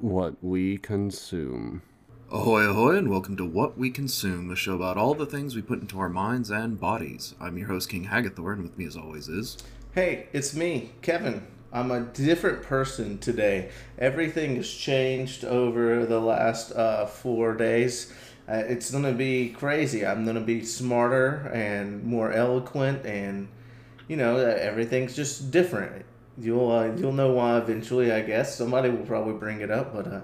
what we consume. Ahoy, ahoy, and welcome to What We Consume, a show about all the things we put into our minds and bodies. I'm your host, King Hagathor, and with me, as always, is. Hey, it's me, Kevin. I'm a different person today. Everything has changed over the last uh, four days. Uh, it's gonna be crazy. I'm gonna be smarter and more eloquent, and you know, uh, everything's just different. You'll uh, you'll know why eventually, I guess. Somebody will probably bring it up, but uh,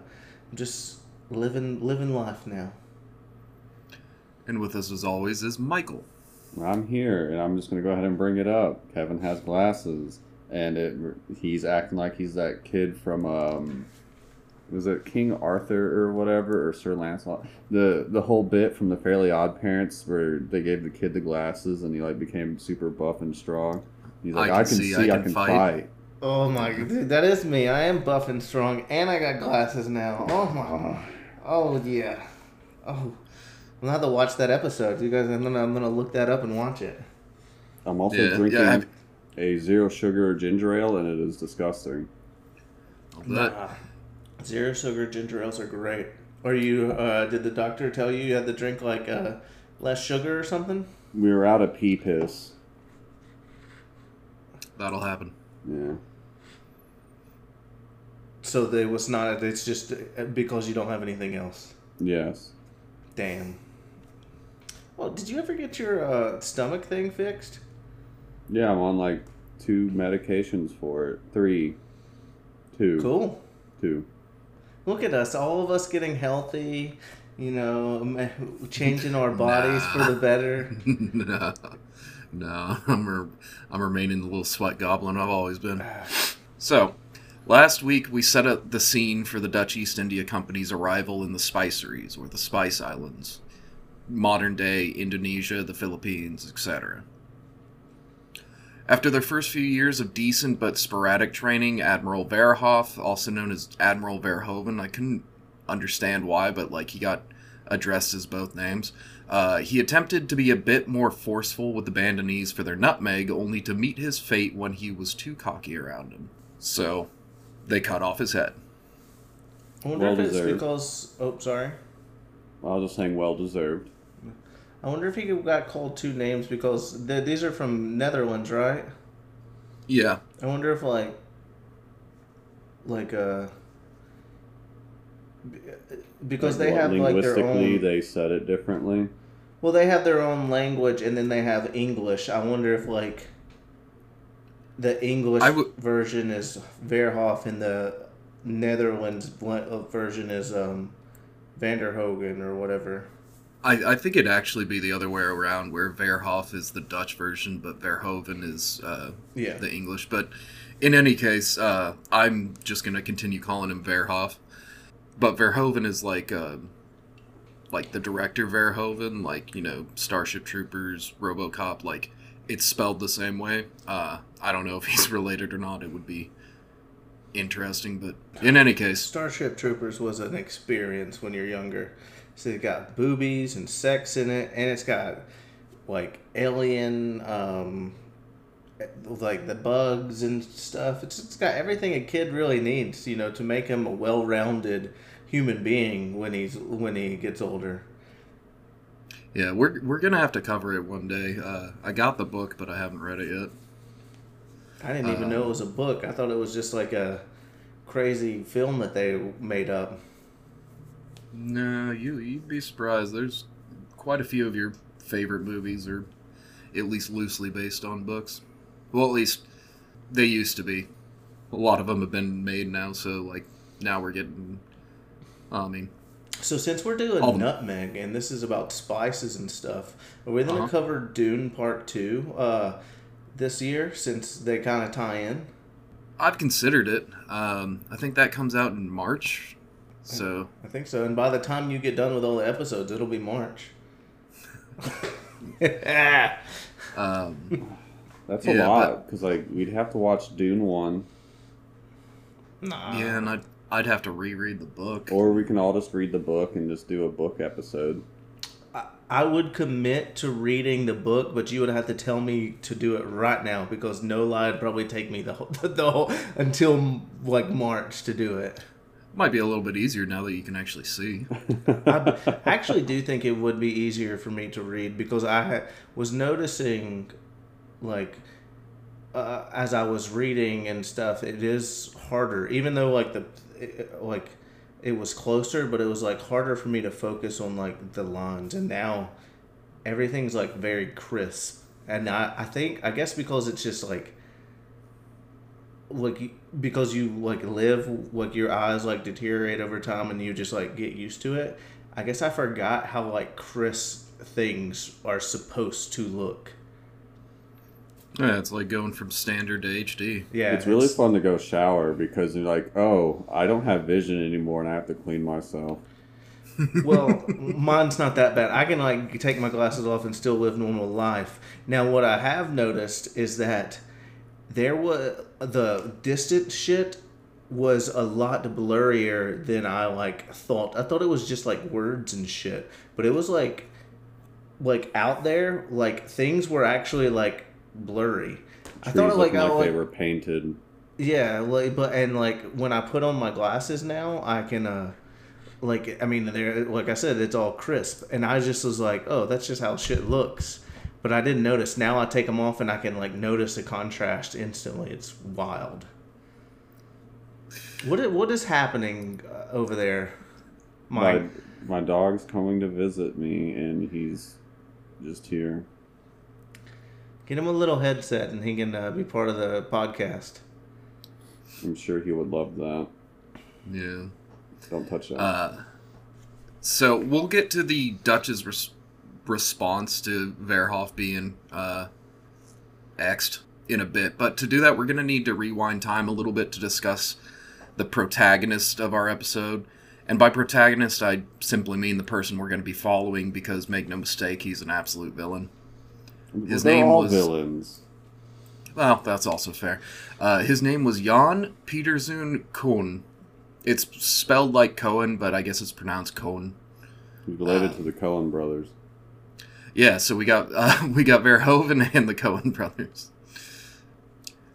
I'm just living living life now. And with us, as always, is Michael. I'm here, and I'm just going to go ahead and bring it up. Kevin has glasses, and it he's acting like he's that kid from um, was it King Arthur or whatever or Sir Lancelot? The the whole bit from the Fairly Odd Parents where they gave the kid the glasses and he like became super buff and strong. He's like, I can, see, I can, fight. fight. Oh my god, dude, that is me. I am buff and strong, and I got glasses now. Oh my. Oh yeah. Oh, I'm gonna have to watch that episode. You guys, I'm gonna I'm gonna look that up and watch it. I'm also yeah, drinking yeah, a zero sugar ginger ale, and it is disgusting. Nah. Zero sugar ginger ales are great. Or you uh, did the doctor tell you you had to drink like uh, less sugar or something? We were out of pee piss. That'll happen. Yeah. So there was not. It's just uh, because you don't have anything else. Yes. Damn. Well, did you ever get your uh, stomach thing fixed? Yeah, I'm on like two medications for it. Three. Two. Cool. Two. Look at us, all of us getting healthy. You know, changing our bodies nah. for the better. no, no, I'm re- I'm remaining the little sweat goblin I've always been. so, Last week, we set up the scene for the Dutch East India Company's arrival in the Spiceries, or the Spice Islands, modern day Indonesia, the Philippines, etc. After their first few years of decent but sporadic training, Admiral Verhoef, also known as Admiral Verhoeven, I couldn't understand why, but like he got addressed as both names. Uh, he attempted to be a bit more forceful with the Bandanese for their nutmeg, only to meet his fate when he was too cocky around him. So, they cut off his head. I wonder well if it's because. Oh, sorry. Well, I was just saying, well deserved. I wonder if he got called two names because these are from Netherlands, right? Yeah. I wonder if like, like uh, because like they what, have like their own. they said it differently. Well, they have their own language, and then they have English. I wonder if like the English w- version is Verhoef and the Netherlands uh, version is um, Vanderhogen or whatever. I, I think it'd actually be the other way around, where Verhoef is the Dutch version, but Verhoeven is uh, yeah. the English. But in any case, uh, I'm just gonna continue calling him Verhoef. But Verhoeven is like uh, like the director Verhoeven, like you know Starship Troopers, RoboCop, like it's spelled the same way. Uh, I don't know if he's related or not. It would be interesting, but in any case, Starship Troopers was an experience when you're younger. So it got boobies and sex in it, and it's got like alien, um, like the bugs and stuff. It's it's got everything a kid really needs, you know, to make him a well-rounded human being when he's when he gets older. Yeah, we're we're gonna have to cover it one day. Uh, I got the book, but I haven't read it yet. I didn't even know it was a book. I thought it was just like a crazy film that they made up. No, you you'd be surprised. There's quite a few of your favorite movies are at least loosely based on books. Well, at least they used to be. A lot of them have been made now, so like now we're getting. I mean, so since we're doing oh. nutmeg and this is about spices and stuff, are we going to uh-huh. cover Dune Part Two uh, this year since they kind of tie in? I've considered it. Um, I think that comes out in March. So I think so. And by the time you get done with all the episodes, it'll be March. um, That's a yeah, lot because like we'd have to watch Dune one. Nah. Yeah, and I I'd have to reread the book. Or we can all just read the book and just do a book episode. I, I would commit to reading the book, but you would have to tell me to do it right now because no lie, it'd probably take me the whole, the whole until like March to do it. Might be a little bit easier now that you can actually see. I actually do think it would be easier for me to read because I was noticing, like, uh, as I was reading and stuff, it is harder. Even though like the, it, like, it was closer, but it was like harder for me to focus on like the lines. And now, everything's like very crisp. And I, I think I guess because it's just like like because you like live like your eyes like deteriorate over time and you just like get used to it i guess i forgot how like crisp things are supposed to look Yeah, it's like going from standard to HD. yeah it's really fun to go shower because you're like, oh, I don't have vision anymore and I have to clean myself. well mine's not that bad i can like take my glasses off and still live normal life now what i have noticed is that there was the distant shit was a lot blurrier than i like thought i thought it was just like words and shit but it was like like out there like things were actually like blurry i Trees thought it, like, I, like they were painted. yeah, like but and like when I put on my glasses now, I can uh like I mean they're like I said, it's all crisp, and I just was like, oh, that's just how shit looks. But I didn't notice. Now I take them off and I can like notice the contrast instantly. It's wild. What what is happening uh, over there, My Mike? my dog's coming to visit me and he's just here. Get him a little headset and he can uh, be part of the podcast. I'm sure he would love that. Yeah. Don't touch that. Uh, so we'll get to the Dutch's res- response to Verhoef being uh, exed in a bit, but to do that, we're going to need to rewind time a little bit to discuss the protagonist of our episode. And by protagonist, I simply mean the person we're going to be following because, make no mistake, he's an absolute villain. His They're name all was- villains. Well, that's also fair. Uh, his name was Jan Pieterszoon Coen. It's spelled like Cohen, but I guess it's pronounced Cohen. He's related Uh, to the Coen brothers. Yeah, so we got uh, we got Verhoeven and the Cohen brothers.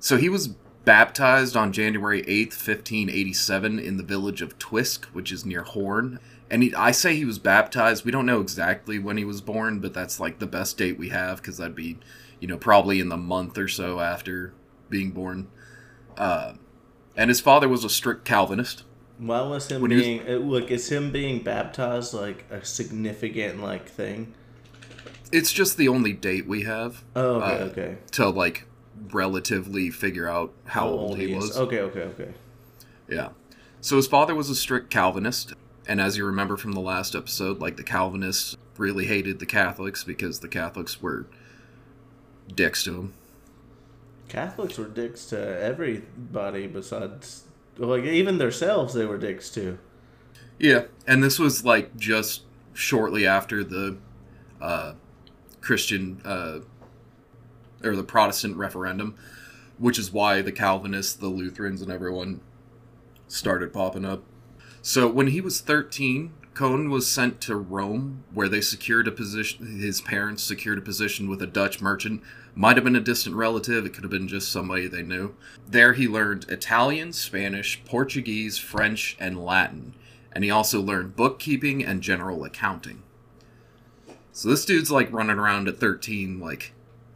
So he was baptized on January eighth, fifteen eighty seven, in the village of Twisk, which is near Hoorn. And he, I say he was baptized. We don't know exactly when he was born, but that's like the best date we have because that'd be, you know, probably in the month or so after being born. Uh, and his father was a strict Calvinist. Why was him When he was- being it, look? Is him being baptized like a significant like thing? It's just the only date we have Oh, okay, Uh, okay. to like relatively figure out how, old, he was. Okay, okay, okay. Yeah. So his father was a strict Calvinist, and as you remember from the last episode, like the Calvinists really hated the Catholics because the Catholics were dicks to him. Catholics were dicks to everybody besides, like even themselves. They were dicks to. Yeah, and this was like just shortly after the uh, Christian uh, or the Protestant referendum, which is why the Calvinists, the Lutherans, and everyone started popping up. So when he was 13, Coen was sent to Rome, where they secured a position. His parents secured a position with a Dutch merchant. Might have been a distant relative. It could have been just somebody they knew. There he learned Italian, Spanish, Portuguese, French, and Latin and he also learned bookkeeping and general accounting. So this dude's like running around at 13, like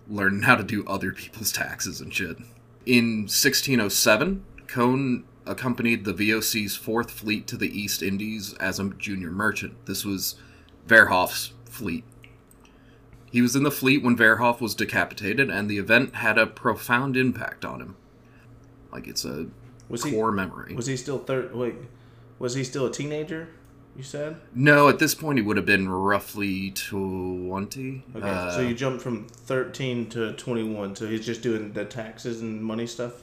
learning how to do other people's taxes and shit. In 1607, Coen accompanied the VOC's Fourth Fleet to the East Indies as a junior merchant. This was Verhoef's fleet. He was in the fleet when Verhoff was decapitated, and the event had a profound impact on him. Like it's a Was he core memory. was he still third? Wait, was he still a teenager? You said. No, at this point he would have been roughly twenty. Okay, Uh, so you jumped from thirteen to twenty-one. So he's just doing the taxes and money stuff.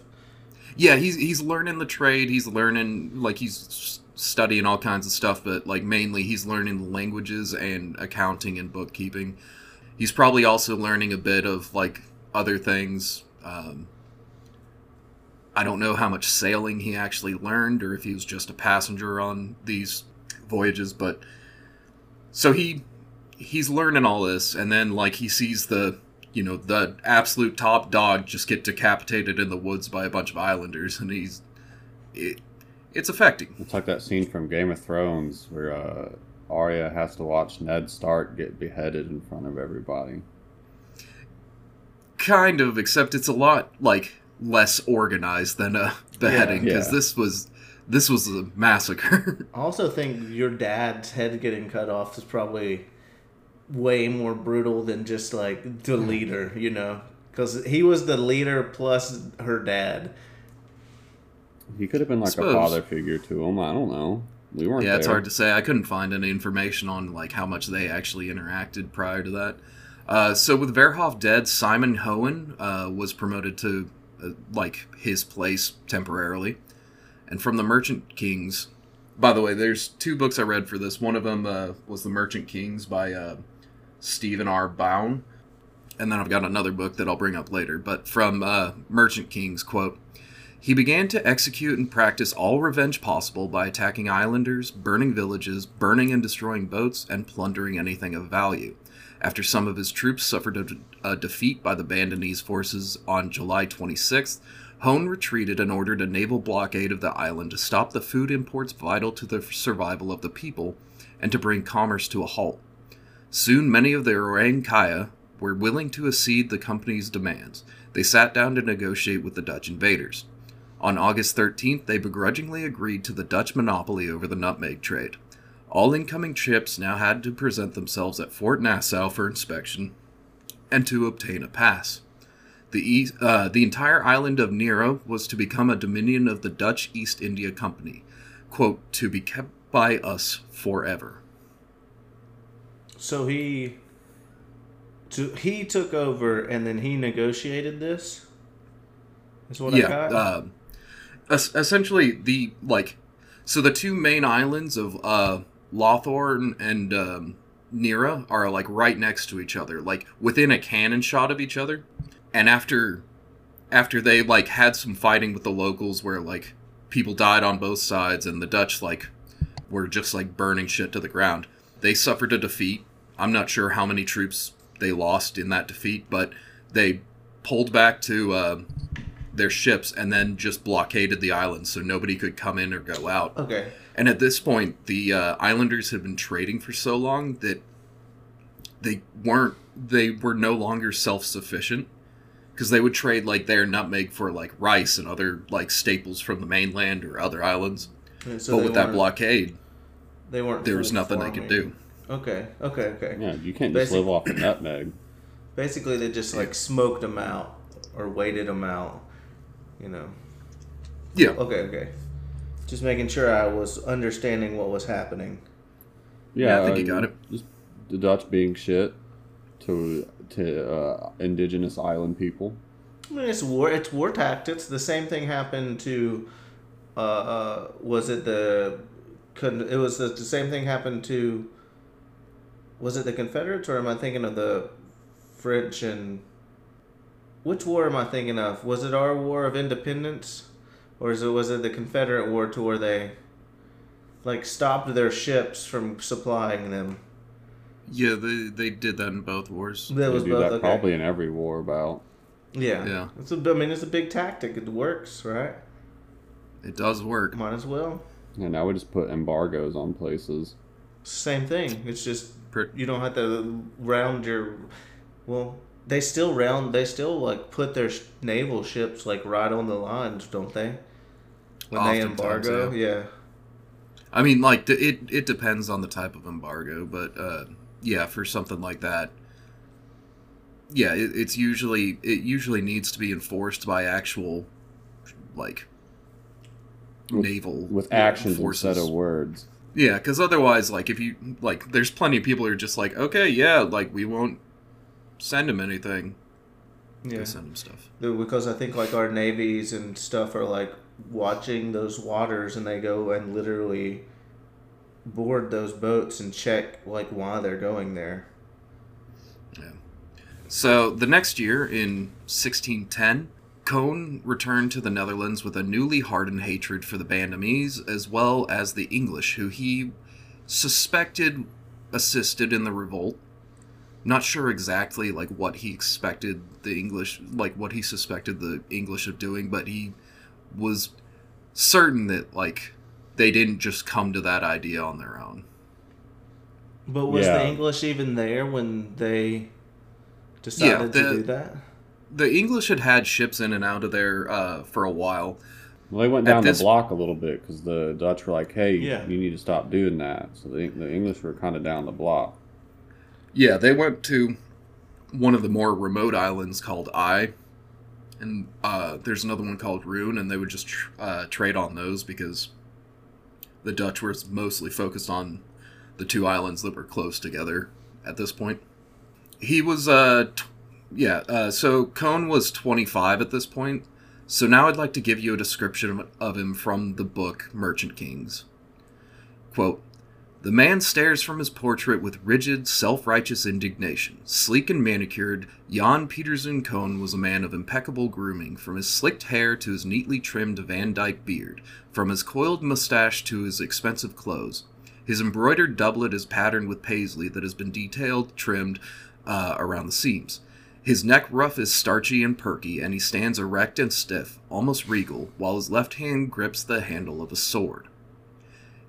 yeah, he's he's learning the trade. He's learning like he's studying all kinds of stuff, but like mainly he's learning the languages and accounting and bookkeeping. He's probably also learning a bit of like other things. Um, I don't know how much sailing he actually learned, or if he was just a passenger on these voyages, but so he he's learning all this, and then like he sees the you know the absolute top dog just get decapitated in the woods by a bunch of islanders, and he's it, it's affecting. It's like that scene from Game of Thrones where uh, Arya has to watch Ned Stark get beheaded in front of everybody. Kind of, except it's a lot like less organized than a beheading because Yeah. this was this was a massacre. I also think your dad's head getting cut off is probably way more brutal than just like the leader, you know, because he was the leader plus her dad. He could have been like Suppose. a father figure to him. I don't know. We weren't. yeah, it's hard to say. I couldn't find any information on like how much they actually interacted prior to that. Uh, so with Verhoef dead, Simon Hoen uh, was promoted to uh, like his place temporarily, and from the Merchant Kings. By the way, there's two books I read for this. One of them uh, was The Merchant Kings by uh, Stephen R. Bown, and then I've got another book that I'll bring up later. But from uh, Merchant Kings, quote. He began to execute and practice all revenge possible by attacking islanders, burning villages, burning and destroying boats, and plundering anything of value. After some of his troops suffered a, a defeat by the Bandanese forces on July 26th, Hoen retreated and ordered a naval blockade of the island to stop the food imports vital to the survival of the people and to bring commerce to a halt. Soon, many of the Orang Kaya were willing to accede the company's demands. They sat down to negotiate with the Dutch invaders. On August 13th, they begrudgingly agreed to the Dutch monopoly over the nutmeg trade. All incoming ships now had to present themselves at Fort Nassau for inspection and to obtain a pass. The, e- uh, the entire island of Neira was to become a dominion of the Dutch East India Company, quote, to be kept by us forever. So he, to, he took over and then he negotiated this. Is what I yeah, got. uh, es- essentially the like, so the two main islands of uh, Lonthor and um, Neira are like right next to each other, like within a cannon shot of each other. And after, after they like had some fighting with the locals, where like people died on both sides, and the Dutch like were just like burning shit to the ground, they suffered a defeat. I'm not sure how many troops they lost in that defeat, but they pulled back to. Uh, their ships and then just blockaded the island so nobody could come in or go out. okay. And at this point, the uh, islanders had been trading for so long that they weren't they were no longer self sufficient because they would trade like their nutmeg for like rice and other like staples from the mainland or other islands. And so but with that blockade, they weren't. there was full nothing they could do. Okay. Okay. Okay. Yeah, you can't just Basic- live off of nutmeg. Basically, they just like smoked them out or waited them out. You know. Yeah, Okay. Okay. Just making sure I was understanding what was happening. Yeah, I think uh, you got it. Just the Dutch being shit to to uh, indigenous island people. I mean, it's war. It's war tactics. The same thing happened to. Uh, uh, was it the? It was the, the same thing happened to. Was it the Confederates or am I thinking of the French and? Which war am I thinking of? Was it our War of Independence, or is it was it the Confederate War to where they, like, stopped their ships from supplying them? Yeah, they they did that in both wars. That They was do both that okay. probably in every war about. Yeah. Yeah. It's a, I mean, it's a big tactic. It works, right? It does work. Might as well. And now we just put embargoes on places. Same thing. It's just you don't have to round your. Well, they still round. They still like put their naval ships like right on the lines, don't they? When they embargo, yeah. I mean, like it it depends on the type of embargo, but uh, yeah, for something like that, yeah, it, it's usually it usually needs to be enforced by actual like With- naval With actions forces. instead of words. Yeah, because otherwise, like if you like, there's plenty of people who are just like, okay, yeah, like we won't send him anything. Yeah. Send him stuff. Because I think like our navies and stuff are like watching those waters, and they go and literally board those boats and check like why they're going there. Yeah. So the next year, in 1610, Coen returned to the Netherlands with a newly hardened hatred for the Bandanese as well as the English, who he suspected assisted in the revolt. Not sure exactly like what he expected the English, like what he suspected the English of doing, but he was certain that like they didn't just come to that idea on their own. But was Yeah. the English even there when they decided the- to do that? The English had had ships in and out of there uh, for a while. Well, they went down this- the block a little bit because the Dutch were like, "Hey, Yeah. you need to stop doing that." So the, the English were kind of down the block. Yeah, they went to one of the more remote islands called I, and uh, there's another one called Run, and they would just tr- uh, trade on those because the Dutch were mostly focused on the two islands that were close together at this point. He was, uh, t- yeah, uh, so Coen was 25 at this point. So now I'd like to give you a description of him from the book Merchant Kings. Quote, the man stares from his portrait with rigid, self righteous indignation. Sleek and manicured, Jan Petersen Coen was a man of impeccable grooming, from his slicked hair to his neatly trimmed Van Dyke beard, from his coiled mustache to his expensive clothes. His embroidered doublet is patterned with paisley that has been detailed, trimmed uh, around the seams. His neck ruff is starchy and perky, and he stands erect and stiff, almost regal, while his left hand grips the handle of a sword.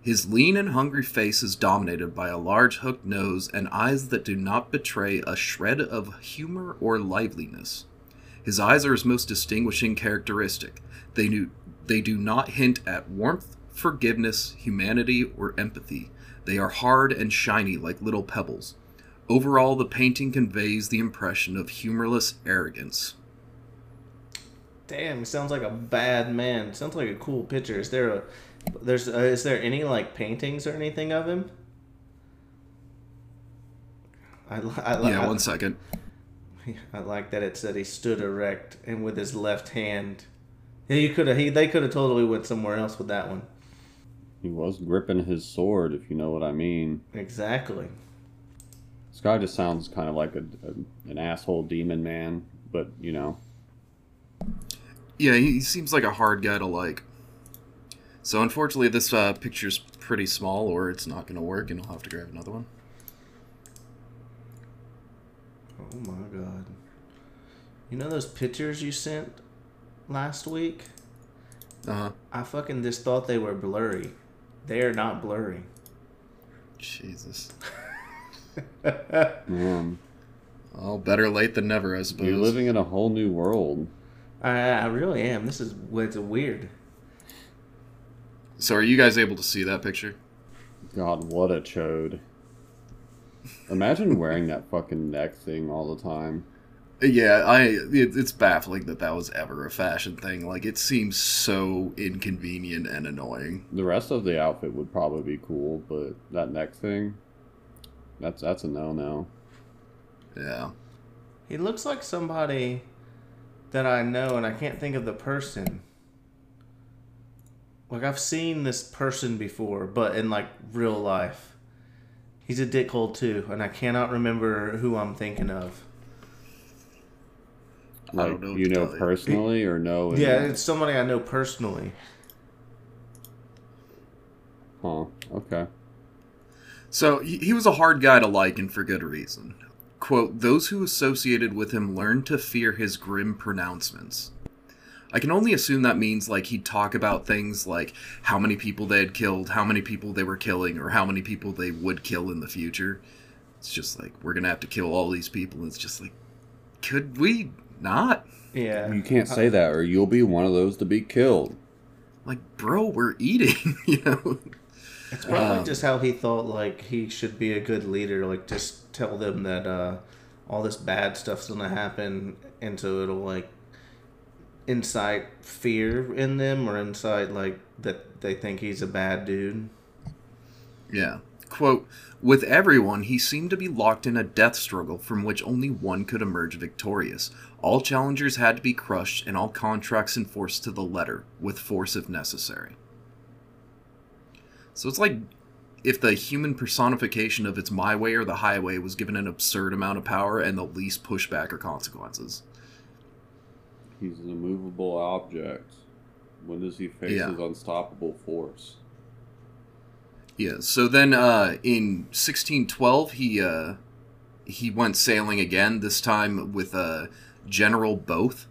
His lean and hungry face is dominated by a large hooked nose and eyes that do not betray a shred of humor or liveliness. His eyes are his most distinguishing characteristic. They do, they do not hint at warmth, forgiveness, humanity, or empathy. They are hard and shiny like little pebbles. Overall, the painting conveys the impression of humorless arrogance. Damn, sounds like a bad man. Sounds like a cool picture. Is there a there's uh, is there any like paintings or anything of him? I, li- I, li- Yeah, I, one second. I like that it said he stood erect and with his left hand. Yeah, you could have. He they could have totally went somewhere else with that one. He was gripping his sword, if you know what I mean. Exactly. This guy just sounds kind of like a, a an asshole demon man, but you know, Yeah, he he seems like a hard guy to like. So unfortunately, this uh, picture's pretty small, or it's not going to work, and I'll have to grab another one. Oh my god. You know those pictures you sent last week? Uh huh. I fucking just thought they were blurry. They are not blurry. Jesus. um, Well, better late than never, I suppose. you're living in a whole new world. I, I really am. This is it's weird. So, are you guys able to see that picture? God, what a chode! Imagine wearing that fucking neck thing all the time. Yeah, I. It, it's baffling that that was ever a fashion thing. Like, it seems so inconvenient and annoying. The rest of the outfit would probably be cool, but that neck thing, that's that's a no no. Yeah. He looks like somebody that I know, and I can't think of the person. Like I've seen this person before, but in like real life. He's a dickhole too, and I cannot remember who I'm thinking of. I Like don't know you know tell you. personally or no? in- Yeah, it's somebody I know personally. Huh. Okay. So he, he was a hard guy to like, and for good reason. Quote, those who associated with him learned to fear his grim pronouncements. I can only assume that means like he'd talk about things like how many people they had killed, how many people they were killing, or how many people they would kill in the future. It's just like we're gonna have to kill all these people. And it's just like, could we not? Yeah. You can't say that, or you'll be one of those to be killed. Like, bro, we're eating. you know? It's probably Um, just how he thought like he should be a good leader, like just tell them that uh all this bad stuff's gonna happen and so it'll like incite fear in them or incite like that they think he's a bad dude. Yeah. Quote, with everyone, he seemed to be locked in a death struggle from which only one could emerge victorious. All challengers had to be crushed and all contracts enforced to the letter, with force if necessary. So it's like if the human personification of it's my way or the highway was given an absurd amount of power and the least pushback or consequences. He's an immovable object. When does he face Yeah. his unstoppable force? Yeah. So then, uh, in 1612, he uh, he went sailing again. This time with uh, General Both.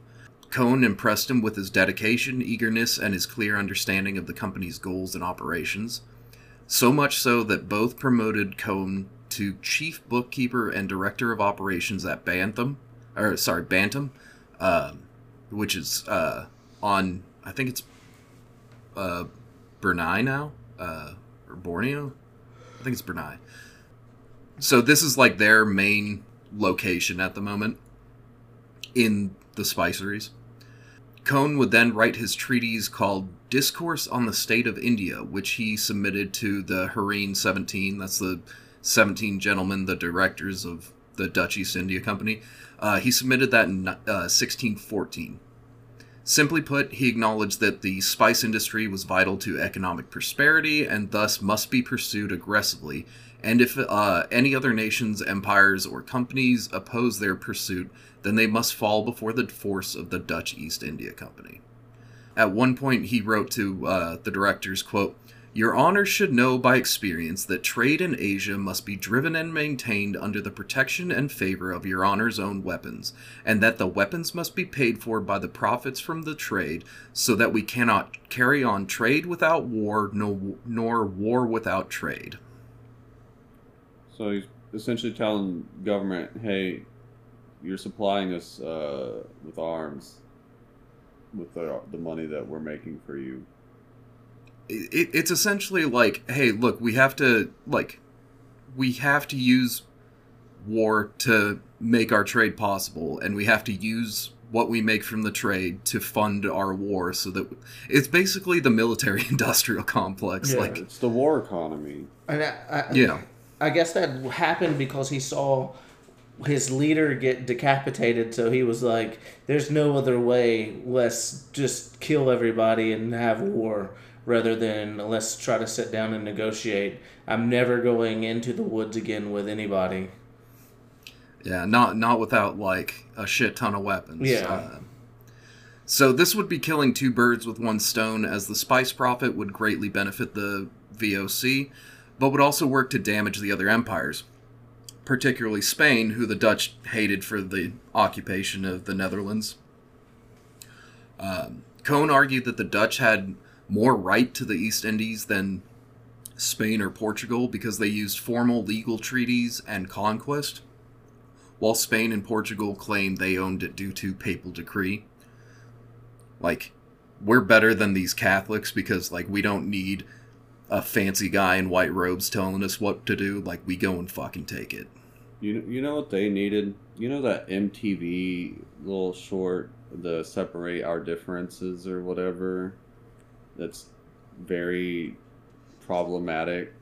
Coen impressed him with his dedication, eagerness, and his clear understanding of the company's goals and operations. So much so that Both promoted Coen to chief bookkeeper and director of operations at Bantam, or sorry, Bantam, uh, which is uh, on I think it's uh, Brunei now, uh, or Borneo. I think it's Brunei. So this is like their main location at the moment in the spiceries. Coen would then write his treatise called Discourse on the State of India, which he submitted to the Heeren 17. That's the 17 gentlemen, the directors of the Dutch East India Company. Uh, he submitted that in uh, 1614. Simply put, he acknowledged that the spice industry was vital to economic prosperity and thus must be pursued aggressively. And if uh, any other nations, empires, or companies oppose their pursuit, then they must fall before the force of the Dutch East India Company. At one point, he wrote to uh, the directors, quote, your Honor should know by experience that trade in Asia must be driven and maintained under the protection and favor of Your Honor's own weapons, and that the weapons must be paid for by the profits from the trade, so that we cannot carry on trade without war, no, nor war without trade. So he's essentially telling government, hey, you're supplying us uh, with arms with the, the money that we're making for you it, it's essentially like, hey, look, we have to like, we have to use war to make our trade possible, and we have to use what we make from the trade to fund our war so that it's basically the military industrial complex Yeah. like it's the war economy And I, I, Yeah. I guess that happened because he saw his leader get decapitated, so he was like, "There's no other way. Let's just kill everybody and have war, rather than let's try to sit down and negotiate. I'm never going into the woods again with anybody." yeah not not without like a shit ton of weapons Yeah. Uh, so this would be killing two birds with one stone as the spice profit would greatly benefit the voc but would also work to damage the other empires particularly Spain, who the Dutch hated for the occupation of the Netherlands. Um, Coen argued that the Dutch had more right to the East Indies than Spain or Portugal because they used formal legal treaties and conquest, while Spain and Portugal claimed they owned it due to papal decree. Like, we're better than these Catholics because, like, we don't need a fancy guy in white robes telling us what to do. Like, we go and fucking take it. You you know what they needed? You know that MTV little short, the separate our differences or whatever. That's very problematic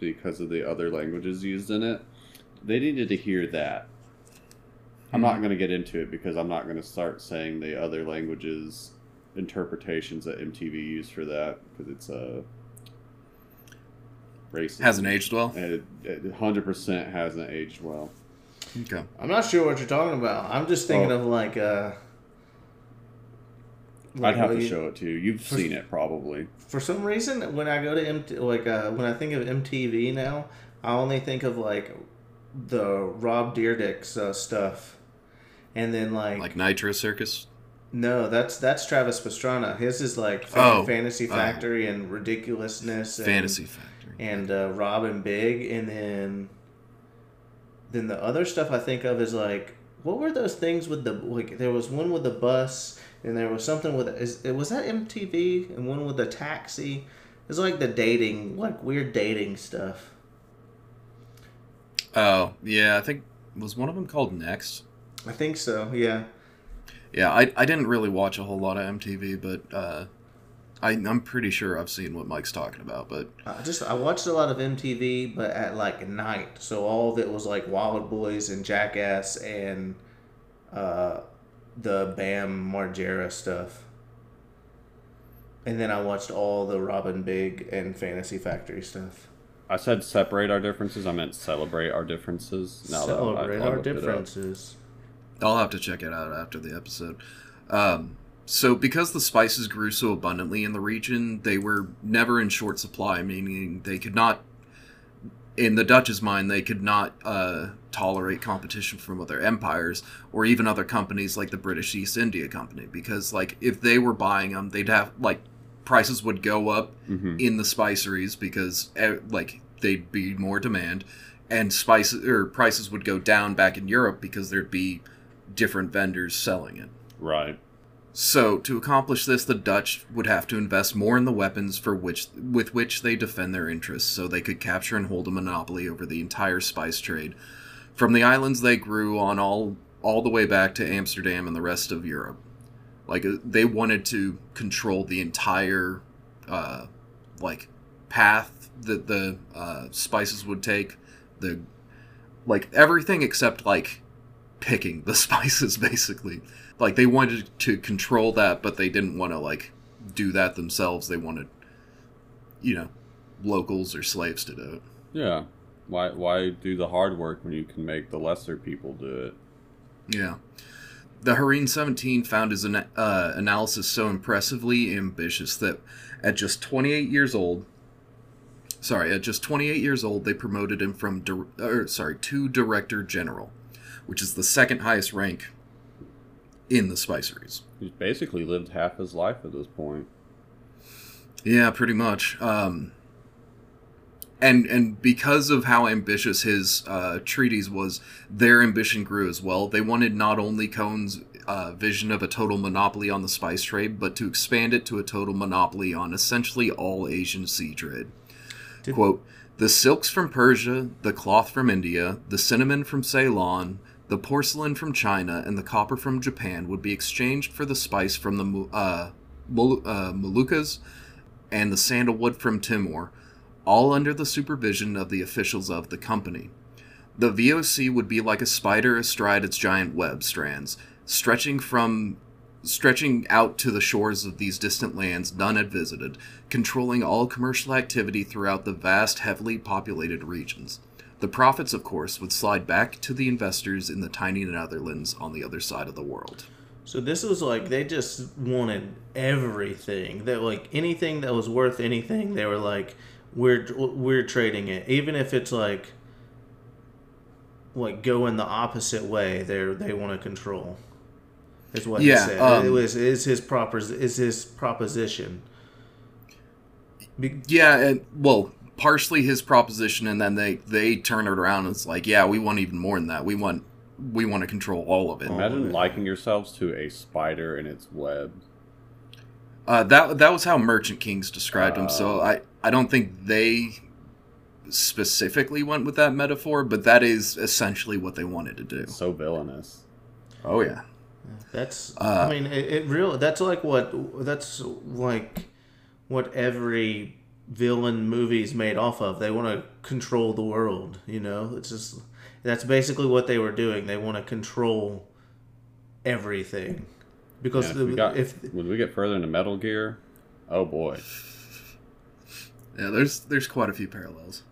because of the other languages used in it. They needed to hear that. I'm not going to get into it because I'm not going to start saying the other languages interpretations that MTV used for that because it's a uh, racist. Hasn't aged well. And it, it 100% hasn't aged well. Okay. I'm not sure what you're talking about. I'm just thinking Well- of like uh. Like I'd have what to show it to you. You've For- seen it probably. For some reason, when I go to MT, like uh, when I think of MTV now, I only think of like the Rob Dyrdek's uh, stuff, and then like, Like Nitro Circus. no, that's that's Travis Pastrana. His is like Fan- Oh. Fantasy Oh. Factory and Ridiculousness, and, Fantasy Factory. and uh, Rob and Big, and then then the other stuff I think of is like what were those things with the like there was one with the bus and there was something with is it was that MTV and one with the taxi. It's like the dating like weird dating stuff. Oh, yeah, I think was one of them called Next. I think so. Yeah. Yeah, I, I didn't really watch a whole lot of MTV, but uh, I I'm pretty sure I've seen what Mike's talking about. But I just I watched a lot of MTV, but at like night. So all of it was like Wildboyz and Jackass and uh, the Bam Margera stuff. And then I watched all the Rob and Big and Fantasy Factory stuff. I said separate our differences. I meant celebrate our differences. Now that I- Celebrate I our looked it up. differences. I'll have to check it out after the episode. Um, so, because the spices grew so abundantly in the region, they were never in short supply, meaning they could not in the Dutch's mind, they could not uh, tolerate competition from other empires or even other companies like the British East India Company because, like, if they were buying them, they'd have like prices would go up hmm in the spiceries because like they'd be more demand, and spices or prices would go down back in Europe because there'd be different vendors selling it. Right. So, to accomplish this, the Dutch would have to invest more in the weapons for which with which they defend their interests, so they could capture and hold a monopoly over the entire spice trade. From the islands they grew on all all the way back to Amsterdam and the rest of Europe. Like uh, they wanted to control the entire uh, like path that the uh, spices would take, the like everything except like picking the spices basically like they wanted to control that but they didn't want to like do that themselves they wanted you know locals or slaves to do it Yeah. Why why do the hard work when you can make the lesser people do it? yeah the Heeren 17 found his uh, analysis so impressively ambitious that at just 28 years old sorry at just 28 years old they promoted him from dir- or, sorry to director general which is the second highest rank in the spiceries He's basically lived half his life at this point. Yeah, pretty much. Um, and and because of how ambitious his uh, treaties was, their ambition grew as well. They wanted not only Coen's uh, vision of a total monopoly on the spice trade, but to expand it to a total monopoly on essentially all Asian sea trade. Did- Quote: The silks from Persia, the cloth from India, the cinnamon from Ceylon. The porcelain from China and the copper from Japan would be exchanged for the spice from the uh, Mol- uh, Moluccas and the sandalwood from Timor, all under the supervision of the officials of the company. The VOC would be like a spider astride its giant web strands, stretching from stretching out to the shores of these distant lands none had visited, controlling all commercial activity throughout the vast, heavily populated regions. The profits, of course, would slide back to the investors in the tiny Netherlands on the other side of the world. So this was like they just wanted everything. That like anything that was worth anything, they were like, we're we're trading it, even if it's like like going the opposite way. They they want to control. Is what Yeah, he said. um, it was is his proper is his proposition. Be- Yeah, and well, partially his proposition, and then they they turn it around and it's like, yeah, we want even more than that. We want we want to control all of it. Imagine yeah. liking yourselves to a spider in its web. Uh, that that was how Merchant Kings described him. So Oh. I I don't think they specifically went with that metaphor, but that is essentially what they wanted to do. So villainous. Oh yeah. That's. Uh, I mean, it, it really. That's like what. That's like what every villain movies made off of. They want to control the world. You know, it's just. That's basically what they were doing. They want to control everything, because Yeah, if, the, we got, if when we get further into Metal Gear, oh boy. Yeah, there's there's quite a few parallels.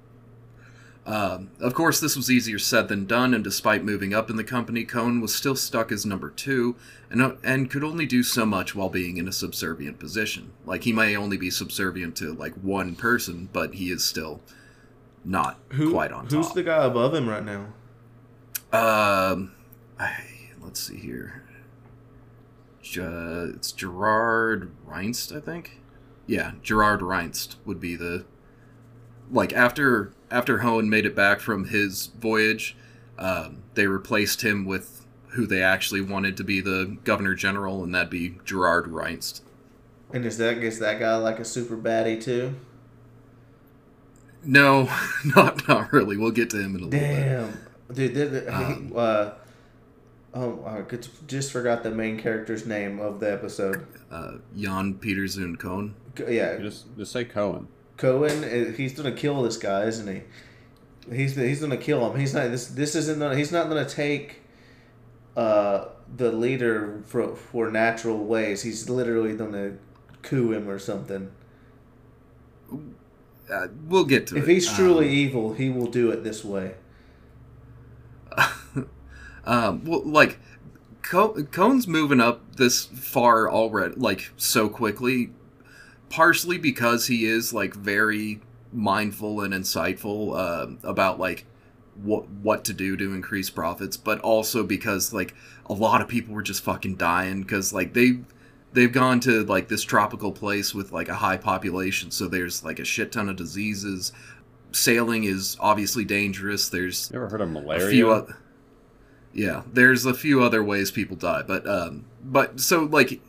Um, of course, this was easier said than done, and despite moving up in the company, Coen was still stuck as number two, and uh, and could only do so much while being in a subservient position. Like he may only be subservient to like one person, but he is still not who quite on who's top. Who's the guy above him right now? Um, I, let's see here. It's Gerard Reynst, I think. Yeah, Gerard Reynst would be the like after after Hoen made it back from his voyage, um, they replaced him with who they actually wanted to be the governor general, and that'd be Gerard Reynst. And is that is that guy like a super baddie too? No, not not really. We'll get to him in a little bit. Damn, dude. th- th- he- Um, uh, oh, I could- just forgot the main character's name of the episode. Uh, Jan Petersen Coen. Yeah, Just just say Coen. Coen. uh, He's gonna kill this guy, isn't he? He's he's gonna kill him. He's not. This this isn't. Gonna, he's not gonna take. Uh, the leader for for natural ways. He's literally gonna coup him or something. Uh, we'll get to it. If he's truly Um, evil, he will do it this way. um, well, like Co- Coen's moving up this far already, like so quickly, partially because he is like very mindful and insightful uh, about like what what to do to increase profits, but also because like a lot of people were just fucking dying because like they they've gone to like this tropical place with like a high population, so there's like a shit ton of diseases. Sailing is obviously dangerous. There's You ever heard of malaria? oth- yeah there's a few other ways people die but um but so like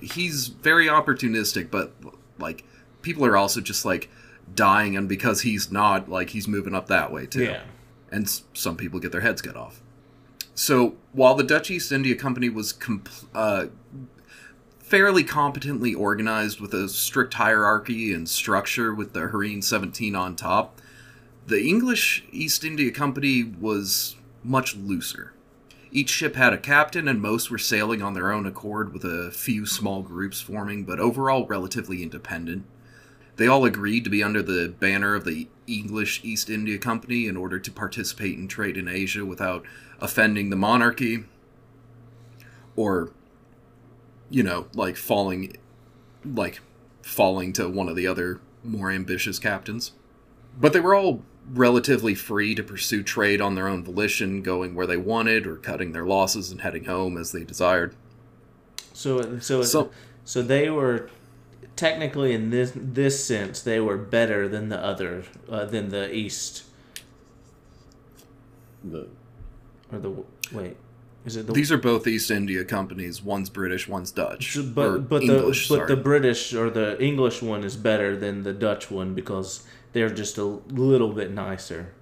he's very opportunistic but like people are also just like dying and because he's not like he's moving up that way too Yeah. and s- some people get their heads cut off so while the dutch east india company was compl- uh, fairly competently organized with a strict hierarchy and structure with the Heeren 17 on top, the English East India Company was much looser. Each ship had a captain, and most were sailing on their own accord, with a few small groups forming, but overall relatively independent. They all agreed to be under the banner of the English East India Company in order to participate in trade in Asia without offending the monarchy or you know, like falling like falling to one of the other more ambitious captains. But they were all relatively free to pursue trade on their own volition, going where they wanted or cutting their losses and heading home as they desired. So so So- so they were technically in this this sense they were better than the other uh, than the East The, or the wait is it the These are both East India companies. One's British, one's Dutch. But but English, the but sorry. the British or the English one is better than the Dutch one because they're just a little bit nicer.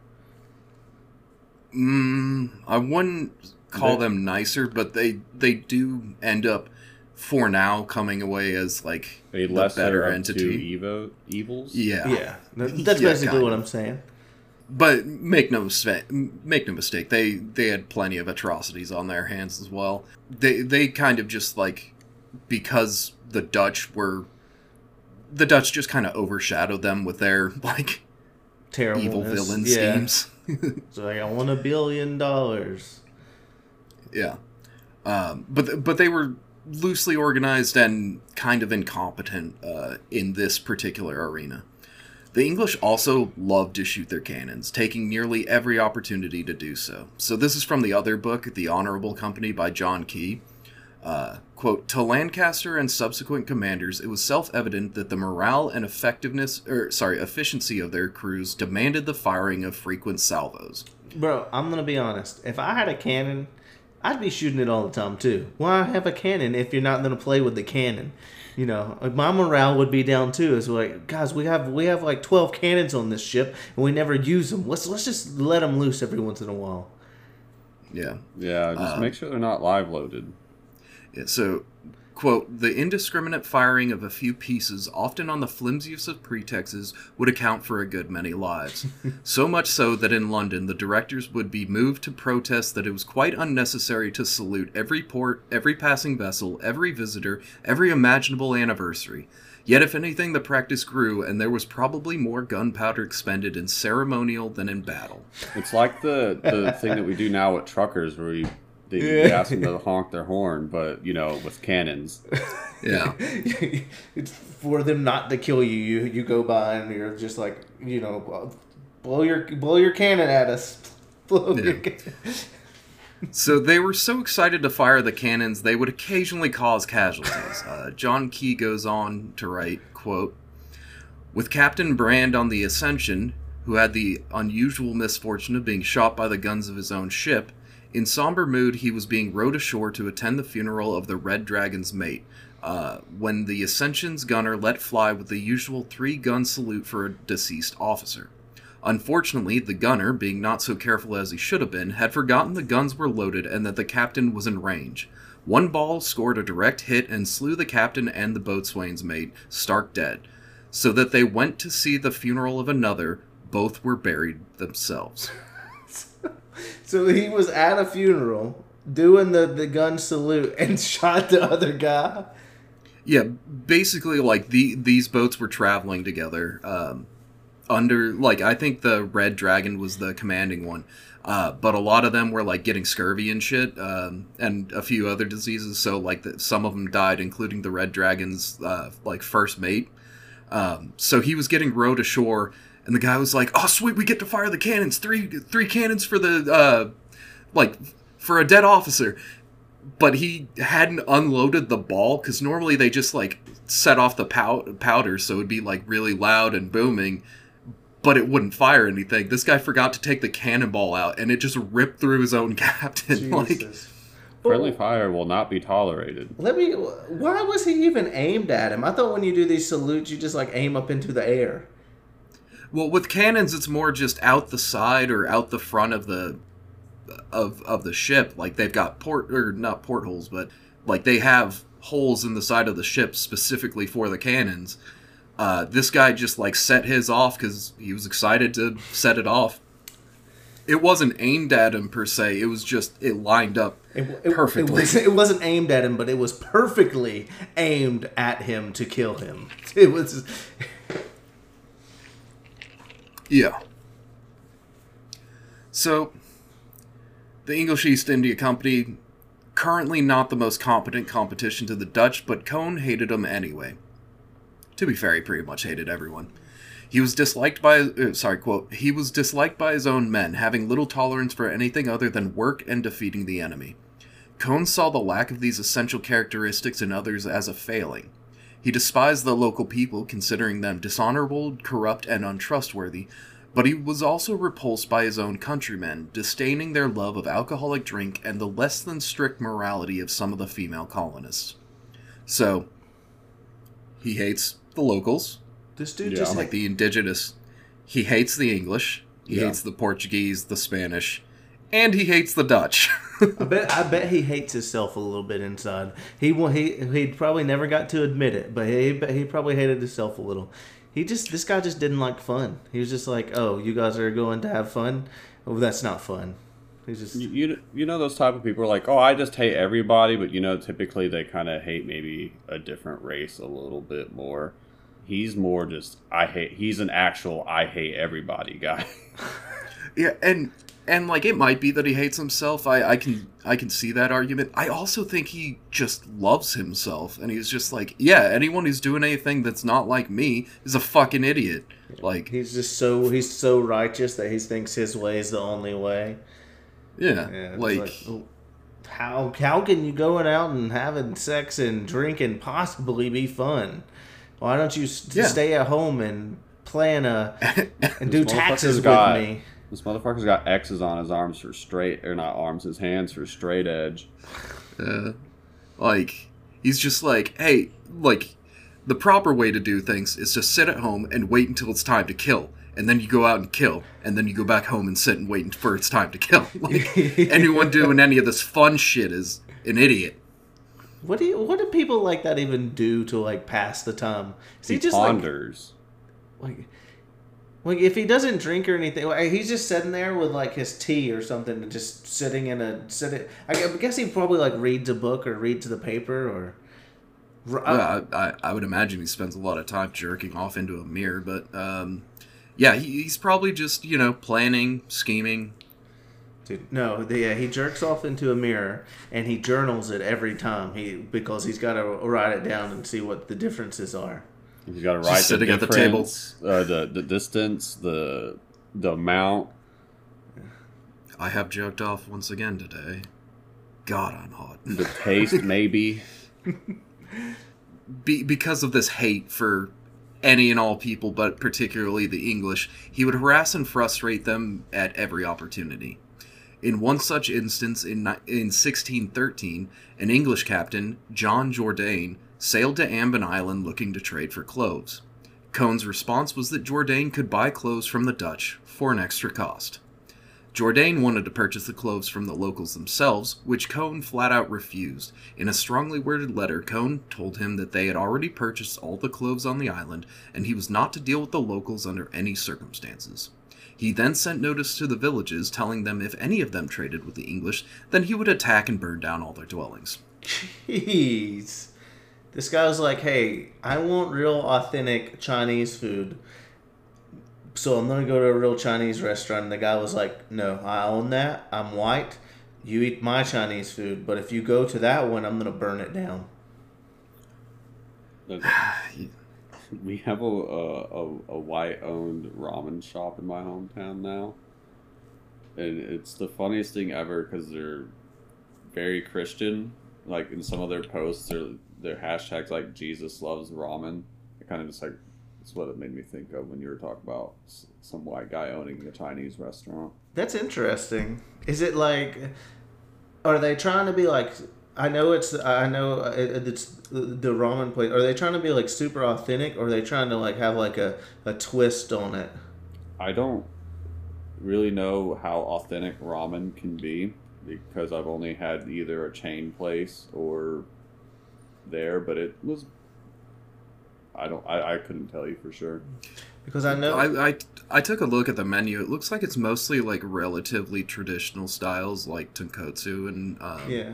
Mm, I wouldn't call They- them nicer, but they they do end up, for now, coming away as like a the lesser better of entity. two Evo evils. Yeah. Yeah, that's Yeah, basically what kinda. I'm saying. But make no mistake, make no mistake. They they had plenty of atrocities on their hands as well. They they kind of just like because the Dutch were the Dutch just kind of overshadowed them with their like Terrible evil villain yeah. schemes. So like, I want a billion dollars. Yeah, um, but but they were loosely organized and kind of incompetent uh, in this particular arena. The English also loved to shoot their cannons, taking nearly every opportunity to do so. So this is from the other book, The Honorable Company by John Keay. Uh, quote, to Lancaster and subsequent commanders, it was self-evident that the morale and effectiveness, or sorry, efficiency of their crews demanded the firing of frequent salvos. Bro, I'm gonna be honest. If I had a cannon, I'd be shooting it all the time too. Why have a cannon if you're not gonna play with the cannon? You know, my morale would be down too. It's like, guys, we have we have like 12 cannons on this ship and we never use them. Let's let's just let them loose every once in a while. Yeah, Yeah, just Um, make sure they're not live loaded. Yeah, so, quote, the indiscriminate firing of a few pieces, often on the flimsiest of pretexts, would account for a good many lives. so much so that in London, the directors would be moved to protest that it was quite unnecessary to salute every port, every passing vessel, every visitor, every imaginable anniversary. Yet, if anything, the practice grew, and there was probably more gunpowder expended in ceremonial than in battle. It's like the the thing that we do now with truckers, where we they, we Yeah. ask them to honk their horn, but you know, with cannons. Yeah. it's for them not to kill you. You you go by and you're just like, you know, blow your blow your cannon at us. Blow your Yeah. cannon. So they were so excited to fire the cannons, they would occasionally cause casualties. Uh, John Keay goes on to write, quote, With Captain Brand on the Ascension, who had the unusual misfortune of being shot by the guns of his own ship, in somber mood he was being rowed ashore to attend the funeral of the Red Dragon's mate, uh, when the Ascension's gunner let fly with the usual three-gun salute for a deceased officer. Unfortunately, the gunner, being not so careful as he should have been, had forgotten the guns were loaded and that the captain was in range. One ball scored a direct hit and slew the captain and the boatswain's mate, stark dead. So that they went to see the funeral of another, both were buried themselves. So he was at a funeral doing the, the gun salute and shot the other guy. Yeah, basically, like the these boats were traveling together. Um, under like I think the Red Dragon was the commanding one, uh, but a lot of them were like getting scurvy and shit, um, and a few other diseases. So like the, some of them died, including the Red Dragon's uh, like first mate. Um, so he was getting rowed ashore, and the guy was like, "Oh, sweet, we get to fire the cannons. Three three cannons for the uh, like for a dead officer." But he hadn't unloaded the ball because normally they just like set off the pow- powder, so it'd be like really loud and booming, but it wouldn't fire anything. This guy forgot to take the cannonball out, and it just ripped through his own captain. like, Jesus. Friendly fire will not be tolerated. Let me. Why was he even aimed at him? I thought when you do these salutes, you just like aim up into the air. Well, with cannons, it's more just out the side or out the front of the of of the ship. Like they've got port or not portholes, but like they have holes in the side of the ship specifically for the cannons. Uh, this guy just like set his off because he was excited to set it off. It wasn't aimed at him per se. It was just it lined up It, it, perfectly. It, was, it wasn't aimed at him, but it was perfectly aimed at him to kill him. It was. Yeah. So, the English East India Company, currently not the most competent competition to the Dutch, but Coen hated them anyway. To be fair, he pretty much hated everyone. He was disliked by, uh, sorry, quote, he was disliked by his own men, having little tolerance for anything other than work and defeating the enemy. Coen saw the lack of these essential characteristics in others as a failing. He despised the local people, considering them dishonorable, corrupt, and untrustworthy, but he was also repulsed by his own countrymen, disdaining their love of alcoholic drink and the less than strict morality of some of the female colonists. So, he hates the locals, This dude Yeah, just like the indigenous. He hates the English, he Yeah. hates the Portuguese, the Spanish, and he hates the Dutch. I bet I bet he hates himself a little bit inside. He wa- he he probably never got to admit it, but he he probably hated himself a little. He just this guy just didn't like fun. He was just like, "Oh, you guys are going to have fun? Oh, that's not fun." He's just You, you you know those type of people are like, oh, I just hate everybody, but you know, typically they kind of hate maybe a different race a little bit more. He's more just I hate. He's an actual I hate everybody guy. Yeah, and and like it might be that he hates himself. I I can I can see that argument. I also think he just loves himself, and he's just like, yeah, anyone who's doing anything that's not like me is a fucking idiot. Like, he's just so he's so righteous that he thinks his way is the only way. yeah, Yeah, it's like, oh, how how can you going out and having sex and drinking possibly be fun? Why don't you s- Yeah. stay at home and plan a and do taxes with got- me? This motherfucker's got X's on his arms for straight, or not arms, his hands for straight edge. uh, like he's just like, hey, like the proper way to do things is to sit at home and wait until it's time to kill. And then you go out and kill, and then you go back home and sit and wait for it's time to kill. Like anyone doing any of this fun shit is an idiot. What do you, what do people like that even do to like pass the time? Is he, He, just like, ponders. like like if he doesn't drink or anything, like, he's just sitting there with like his tea or something, and just sitting in a sitting. I guess he probably like reads a book or reads the paper or. Yeah, I, I, I would imagine he spends a lot of time jerking off into a mirror, but um, yeah, he, he's probably just you know planning, scheming. Dude, no, the, yeah, he jerks off into a mirror and he journals it every time he because he's got to write it down and see what the differences are. He's got to Just write the sitting at the table. uh, the the distance, the the amount. I have jerked off once again today. God, I'm hot. the taste maybe Be, because of this hate for any and all people, but particularly the English, he would harass and frustrate them at every opportunity. In one such instance, in, ni- in 1613, an English captain, John Jourdain, sailed to Ambon Island looking to trade for cloves. Coen's response was that Jourdain could buy cloves from the Dutch for an extra cost. Jourdain wanted to purchase the cloves from the locals themselves, which Coen flat out refused. In a strongly worded letter, Coen told him that they had already purchased all the cloves on the island, and he was not to deal with the locals under any circumstances. He then sent notice to the villages, telling them if any of them traded with the English, then he would attack and burn down all their dwellings. Jeez. This guy was like, hey, I want real authentic Chinese food. So I'm going to go to a real Chinese restaurant. And the guy was like, no, I own that. I'm white. You eat my Chinese food. But if you go to that one, I'm going to burn it down. we have a a, a, a white owned ramen shop in my hometown now, and it's the funniest thing ever because they're very Christian. Like in some of their posts, their their hashtags like Jesus loves ramen. It kind of just like it's what it made me think of when you were talking about some white guy owning a Chinese restaurant. That's interesting. Is it like, are they trying to be like? I know it's. I know uh, it's the ramen place. Are they trying to be like super authentic, or are they trying to like have like a, a twist on it? I don't really know how authentic ramen can be because I've only had either a chain place or there, but it was. I don't. I, I couldn't tell you for sure. Because I know. I, I I took a look at the menu. It looks like it's mostly like relatively traditional styles, like tonkotsu and um, yeah.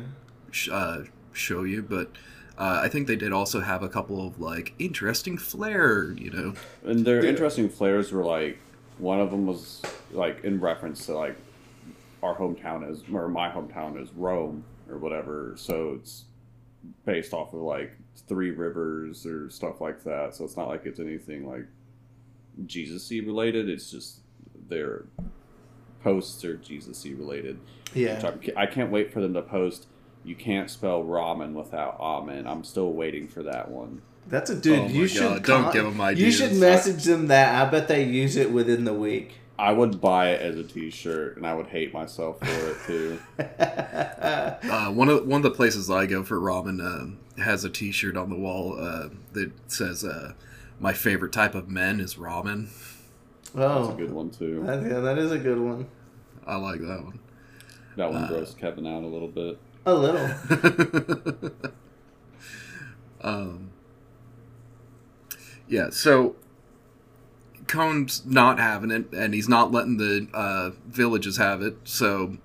sh- uh, shoyu, but uh, I think they did also have a couple of like interesting flair. You know, And their Yeah. interesting flares were like one of them was like in reference to like our hometown is or my hometown is Rome or whatever. So it's based off of like Three Rivers or stuff like that. So it's not like it's anything like Jesus-y related. It's just their posts are Jesus-y related. Yeah. I'm, I can't wait for them to post. You can't spell ramen without amen. I'm still waiting for that one. That's a dude. Oh you should God, don't con- give 'em You should message them that. I bet they use it within the week. I would buy it as a T-shirt, and I would hate myself for it too. uh, one of one of the places I go for ramen um has a T-shirt on the wall uh, that says, uh, "My favorite type of men is ramen." That's oh, a good one too. that, yeah, that is a good one. I like that one. That one Uh, grossed Kevin out a little bit. A little. um, yeah, so Coen's not having it, and he's not letting the uh, villages have it. So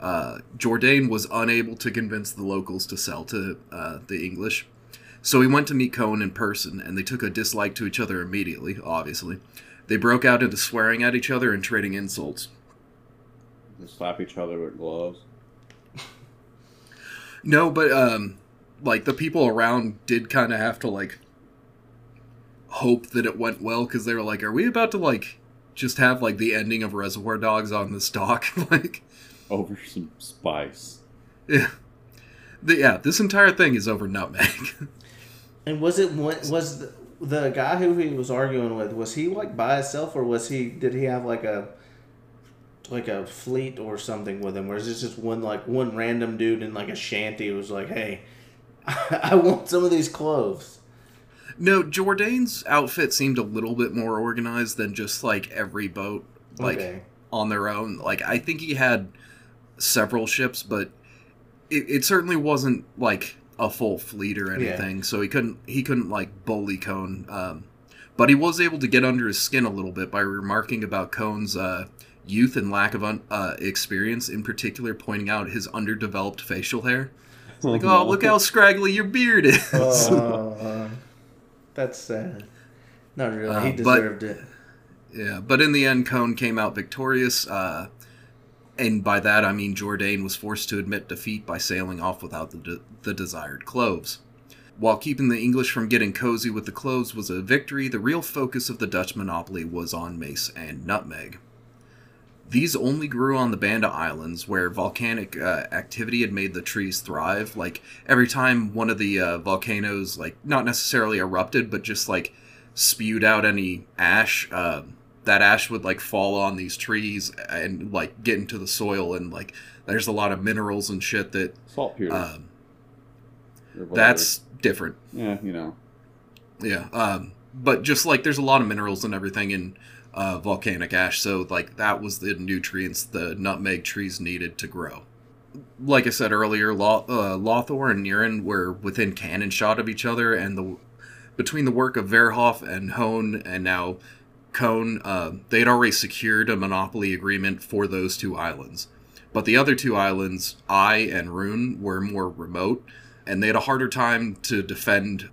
uh, Jourdain was unable to convince the locals to sell to uh, the English. So he went to meet Coen in person, and they took a dislike to each other immediately, obviously. They broke out into swearing at each other and trading insults. They slap each other with gloves. No, but um, like the people around did kind of have to like hope that it went well because they were like, "Are we about to like just have like the ending of Reservoir Dogs on the stock?" like, Over some spice. yeah, the, yeah, this entire thing is over nutmeg. And was it one? Was the, the guy who he was arguing with? Was he like by himself, or was he? Did he have like a like a fleet or something with him? Or is this just one like one random dude in like a shanty who was like, "Hey, I want some of these clothes." No, Jourdain's outfit seemed a little bit more organized than just like every boat like okay. on their own. Like I think he had several ships, but it, it certainly wasn't like a full fleet or Yeah. anything. So he couldn't he couldn't like bully Coen. Um, but he was able to get under his skin a little bit by remarking about Coen's uh, youth and lack of un- uh, experience, in particular pointing out his underdeveloped facial hair. Like, oh, look how scraggly your beard is. Uh, that's sad. Not really. Uh, he but- deserved it. Yeah, but in the end, Coen came out victorious, uh, and by that I mean Jourdain was forced to admit defeat by sailing off without the, de- the desired cloves. While keeping the English from getting cozy with the cloves was a victory, the real focus of the Dutch monopoly was on mace and nutmeg. These only grew on the Banda Islands, where volcanic uh, activity had made the trees thrive. Like every time one of the uh, volcanoes, like not necessarily erupted, but just like spewed out any ash, uh, that ash would like fall on these trees and like get into the soil, and like there's a lot of minerals and shit that Saltpeter. um, that's different. yeah, you know. Yeah, um, but just like there's a lot of minerals and everything in uh, volcanic ash, so like that was the nutrients the nutmeg trees needed to grow. Like I said earlier, uh, Lonthor and Neira were within cannon shot of each other, and the between the work of Verhoef and Hoen and now Coen, uh, they had already secured a monopoly agreement for those two islands. But the other two islands, Ai and Run, were more remote, and they had a harder time to defend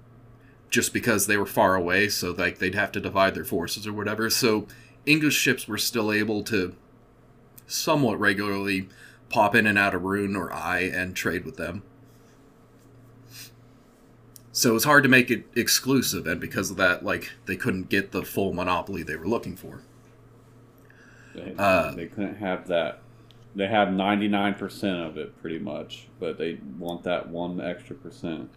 just because they were far away, so like they'd have to divide their forces or whatever. So English ships were still able to somewhat regularly pop in and out of Run or Ai and trade with them. So it's hard to make it exclusive, and because of that, like they couldn't get the full monopoly they were looking for. They, Uh, they couldn't have that. They have ninety nine percent of it pretty much, but they want that one extra percent.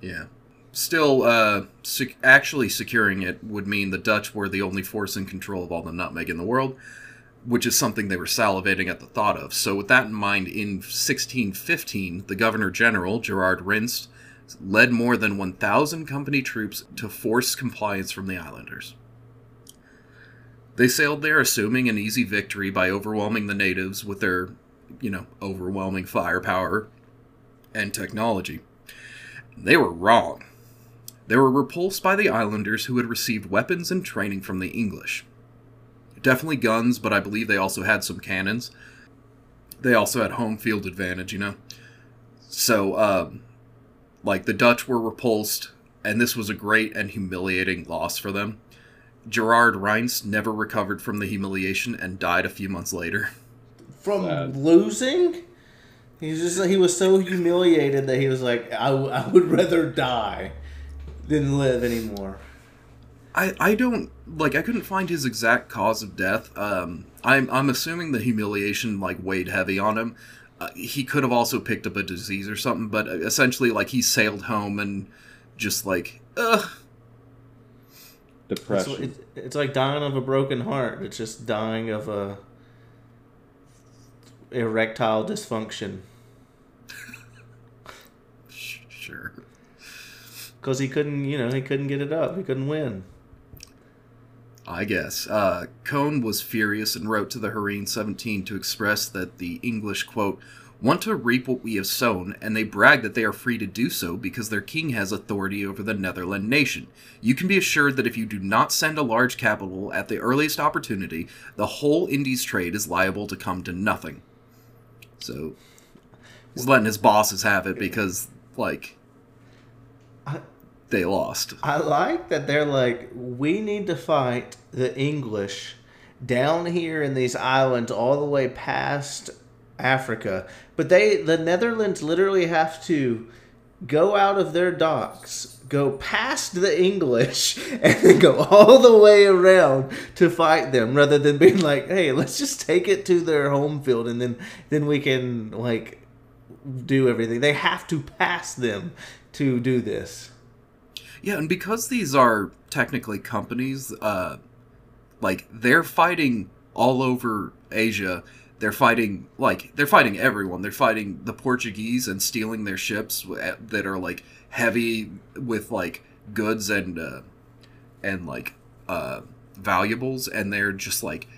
Yeah. Still, uh, sec- actually securing it would mean the Dutch were the only force in control of all the nutmeg in the world, which is something they were salivating at the thought of. So, with that in mind, in 1615, the Governor General, Gerard Reynst, led more than 1,000 company troops to force compliance from the islanders. They sailed there assuming an easy victory by overwhelming the natives with their, you know, overwhelming firepower and technology. They were wrong. They were repulsed by the islanders who had received weapons and training from the English. Definitely guns, but I believe they also had some cannons. They also had home field advantage, you know? So, um, like, the Dutch were repulsed, and this was a great and humiliating loss for them. Gerard Reynst never recovered from the humiliation and died a few months later. From Sad. losing? He's just he was so humiliated that he was like, I, w- I would rather die than live anymore. I, I don't like I couldn't find his exact cause of death. Um, I'm I'm assuming the humiliation like weighed heavy on him. Uh, he could have also picked up a disease or something, but essentially like he sailed home and just like ugh. It's, Depression. it's, it's like dying of a broken heart. It's just dying of a erectile dysfunction sh- Sure. Because he couldn't, you know, he couldn't get it up. He couldn't win. I guess. Uh, Coen was furious and wrote to the Heeren 17 to express that the English, quote, want to reap what we have sown, and they brag that they are free to do so because their king has authority over the Netherland nation. You can be assured that if you do not send a large capital at the earliest opportunity, the whole Indies trade is liable to come to nothing. So, he's letting his bosses have it because, like, they lost. I like that they're like, we need to fight the English down here in these islands all the way past Africa. But they, the Netherlands, literally have to go out of their docks, go past the English, and then go all the way around to fight them, rather than being like, hey, let's just take it to their home field, and then then we can like do everything. They have to pass them to do this. Yeah, and because these are technically companies, uh, like they're fighting all over Asia. They're fighting like they're fighting everyone. They're fighting the Portuguese and stealing their ships that are like heavy with like goods and uh, and like uh, valuables, and they're just like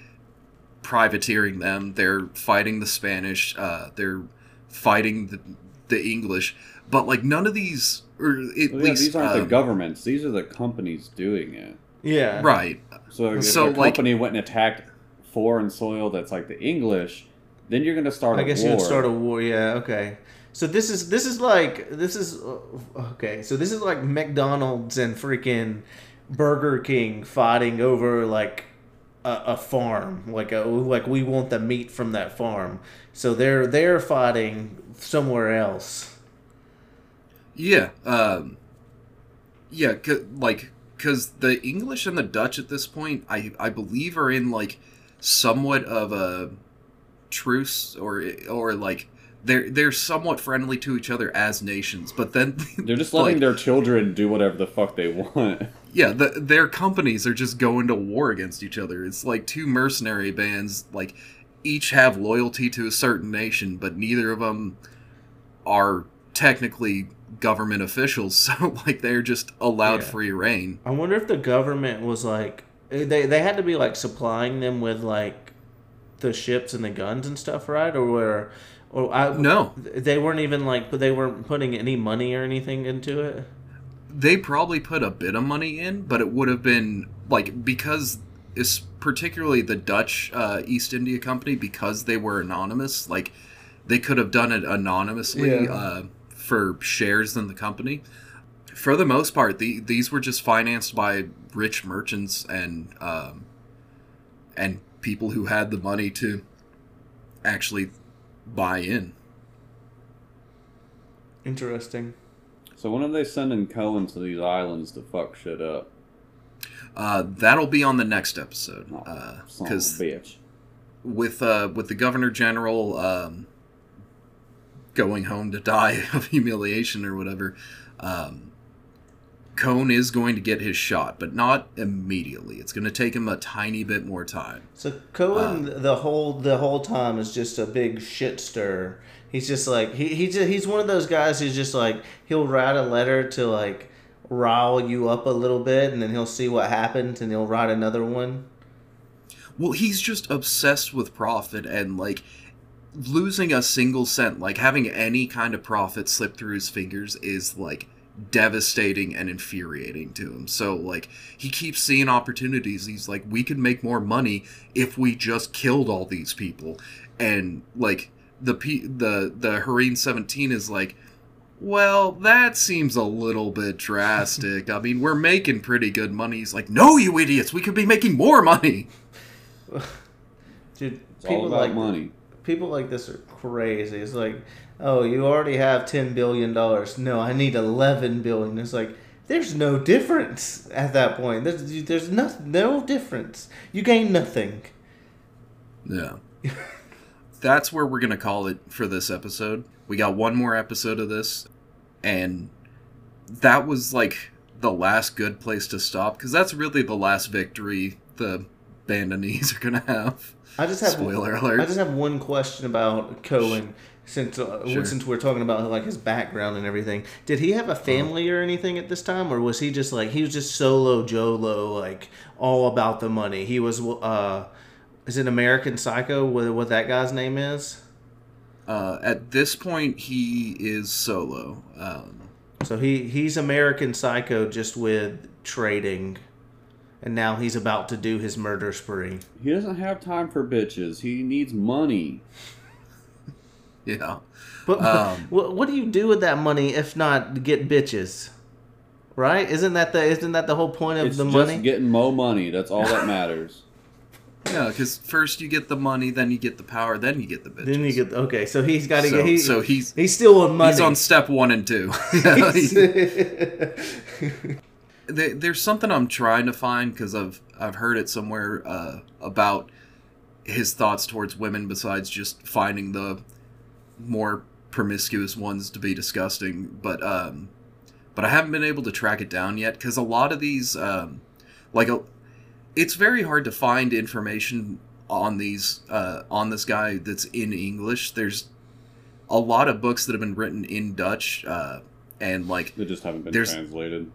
privateering them. They're fighting the Spanish. Uh, they're fighting the, the English. But like none of these, or at Well, yeah, least these aren't the um, governments; these are the companies doing it. Yeah. right. So if So, a like- company went and attacked foreign soil that's like the English, then you're going to start. I a guess war. you would start a war. Yeah. Okay. So this is this is like this is uh, okay. So this is like McDonald's and freaking Burger King fighting over like a, a farm. Like a like we want the meat from that farm. So they're they're fighting somewhere else. Yeah, um, yeah, c- like because the English and the Dutch at this point, I I believe, are in like somewhat of a truce, or or like they're they're somewhat friendly to each other as nations, but then They're just letting like, their children do whatever the fuck they want. yeah, the, their companies are just going to war against each other. It's like two mercenary bands, like each have loyalty to a certain nation, but neither of them are technically government officials. So like they're just allowed Yeah. free reign. I wonder if the government was like they they had to be like supplying them with like the ships and the guns and stuff, right? Or were or I No, they weren't even like they weren't putting any money or anything into it. they probably put a bit of money in, but it would have been like because it's particularly the Dutch uh, East India Company because they were anonymous. Like they could have done it anonymously Yeah. uh, for shares in the company. For the most part, the, these were just financed by rich merchants and um, and people who had the money to actually buy in. Interesting. So when are they sending Coen to these islands to fuck shit up? Uh, that'll be on the next episode Oh, son of a because bitch. with uh, with the governor general um, going home to die of humiliation or whatever, um, Coen is going to get his shot, but not immediately. It's going to take him a tiny bit more time. So Coen, the whole the whole time is just a big shit stir. He's just like he he just, he's one of those guys who's just like he'll write a letter to like rile you up a little bit, and then he'll see what happens, and he'll write another one. Well, he's just obsessed with profit and like losing a single cent, like having any kind of profit slip through his fingers is like devastating and infuriating to him. So like he keeps seeing opportunities. He's like we could make more money if we just killed all these people. And like the P- the the Heeren 17 is like well, that seems a little bit drastic. I mean, we're making pretty good money. He's like, "No, you idiots! We could be making more money." Dude, It's all about like money. People like this are crazy. It's like, oh, you already have ten billion dollars. No, I need eleven billion. It's like there's no difference at that point. There's there's no no difference. You gain nothing. Yeah. That's where we're to call it for this episode. We got one more episode of this, and that was like the last good place to stop because that's really the last victory the Bandanese are going to have. I just have Spoiler alert. I just have one question about Coen. Since uh, Sure. since we're talking about like his background and everything, did he have a family or anything at this time, or was he just like he was just solo Jolo, like all about the money? He was uh, is it American Psycho? What what that guy's name is? Uh, at this point, he is solo. Um, So he he's American Psycho just with trading, and now he's about to do his murder spree. He doesn't have time for bitches. He needs money. yeah. But Um, what what do you do with that money if not get bitches? Right? Isn't that the isn't that the whole point of It's the just money? getting mo money. That's all that matters. Yeah, because first you get the money, then you get the power, then you get the bitches. then you get okay. So he's got to so, get he, so he's he's still on money. he's on step one and two. Yeah, he- He's- there, there's something I'm trying to find because I've I've heard it somewhere uh, about his thoughts towards women besides just finding the more promiscuous ones to be disgusting, but um, but I haven't been able to track it down yet because a lot of these um, like a, it's very hard to find information on these uh, on this guy that's in English. There's a lot of books that have been written in Dutch uh, and like They just haven't been translated.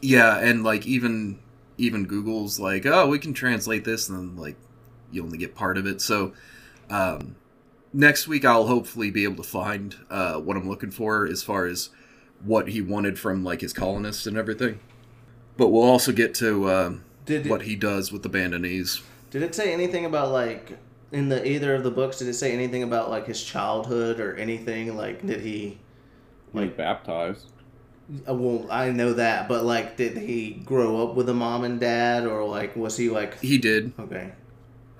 Yeah, and like even even Google's like, oh, we can translate this, and then like you only get part of it. So um, next week I'll hopefully be able to find uh, what I'm looking for as far as what he wanted from like his colonists and everything. But we'll also get to um, did what he does with the Bandanese. did it say anything about like in the either of the books? Did it say anything about like his childhood or anything? Like did he? He was baptized. Well, I know that, but like, did he grow up with a mom and dad, or like, was he like? He did, Okay,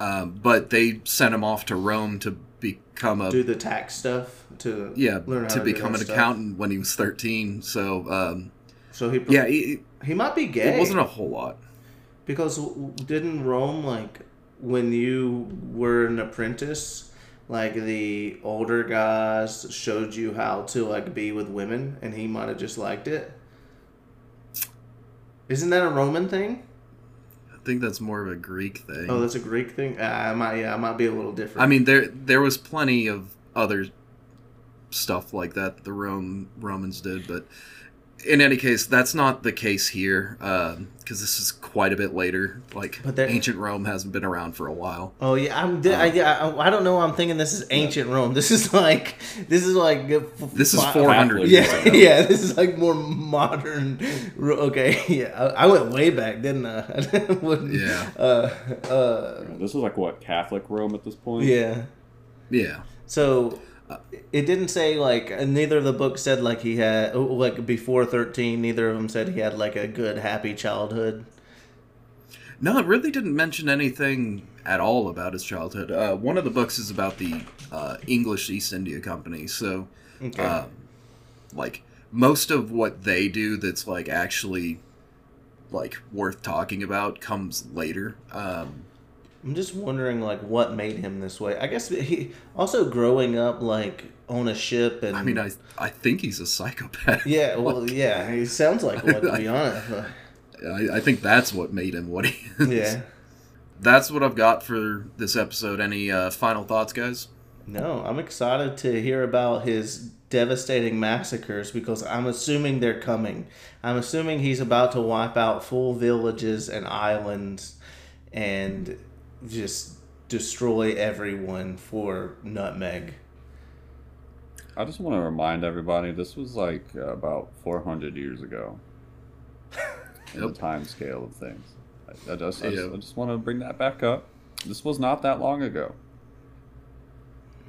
um, but they sent him off to Rome to become a do the tax stuff to yeah learn how to do become an stuff. accountant when he was 13. So um, So he yeah, it, he might be gay. it wasn't a whole lot. Because didn't Rome like when you were an apprentice, like the older guys showed you how to like be with women, and he might have just liked it. Isn't that a Roman thing? I think that's more of a Greek thing. Oh, that's a Greek thing. Uh, I might, yeah, I might be a little different. I mean, there there was plenty of other stuff like that the Rome Romans did, but in any case, that's not the case here because this is quite a bit later. Like But there- ancient Rome hasn't been around for a while. Oh yeah, I'm. di- I, I, I don't know. I'm thinking this is ancient Rome. This is like this is like f- This is 400 Catholic. years Yeah, ago. yeah. This is like more modern. Okay, yeah. I, I went way back, didn't I? I wouldn't- Yeah. Uh, uh, This was like what Catholic Rome at this point. yeah. Yeah. So it didn't say like uh, neither of the books said like he had oh, like before 13 neither of them said he had like a good happy childhood No, it really didn't mention anything at all about his childhood. Uh, one of the books is about the uh, English East India Company, so okay um, like most of what they do that's like actually like worth talking about comes later. Um, I'm just wondering, like, what made him this way. I guess he also growing up like on a ship, and I mean, I I think he's a psychopath. yeah, well, yeah, he sounds like one to be honest. I, I think that's what made him what he is. Yeah, That's what I've got for this episode. Any uh, final thoughts, guys? no, I'm excited to hear about his devastating massacres because I'm assuming they're coming. I'm assuming he's about to wipe out full villages and islands, and just destroy everyone for Nutmeg. I just want to remind everybody this was like uh, about 400 years ago. in Yep. the time scale of things. I, I just, I, just, Yeah. I just want to bring that back up. This was not that long ago.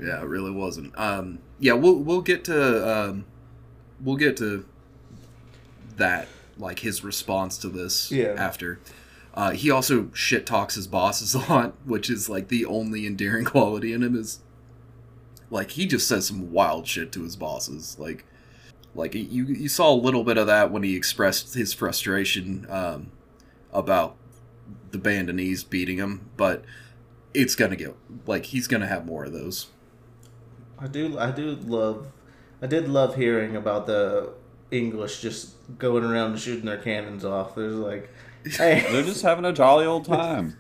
Yeah, it really wasn't. Um, yeah, we'll we'll get to um, we'll get to that like his response to this Yeah. after. Uh, he also shit talks his bosses a lot, which is like the only endearing quality in him is like he just says some wild shit to his bosses. Like like you you saw a little bit of that when he expressed his frustration um, about the Bandanese beating him, but it's gonna get like he's gonna have more of those. I do I do love I did love hearing about the English just going around and shooting their cannons off. There's like They're just having a jolly old time.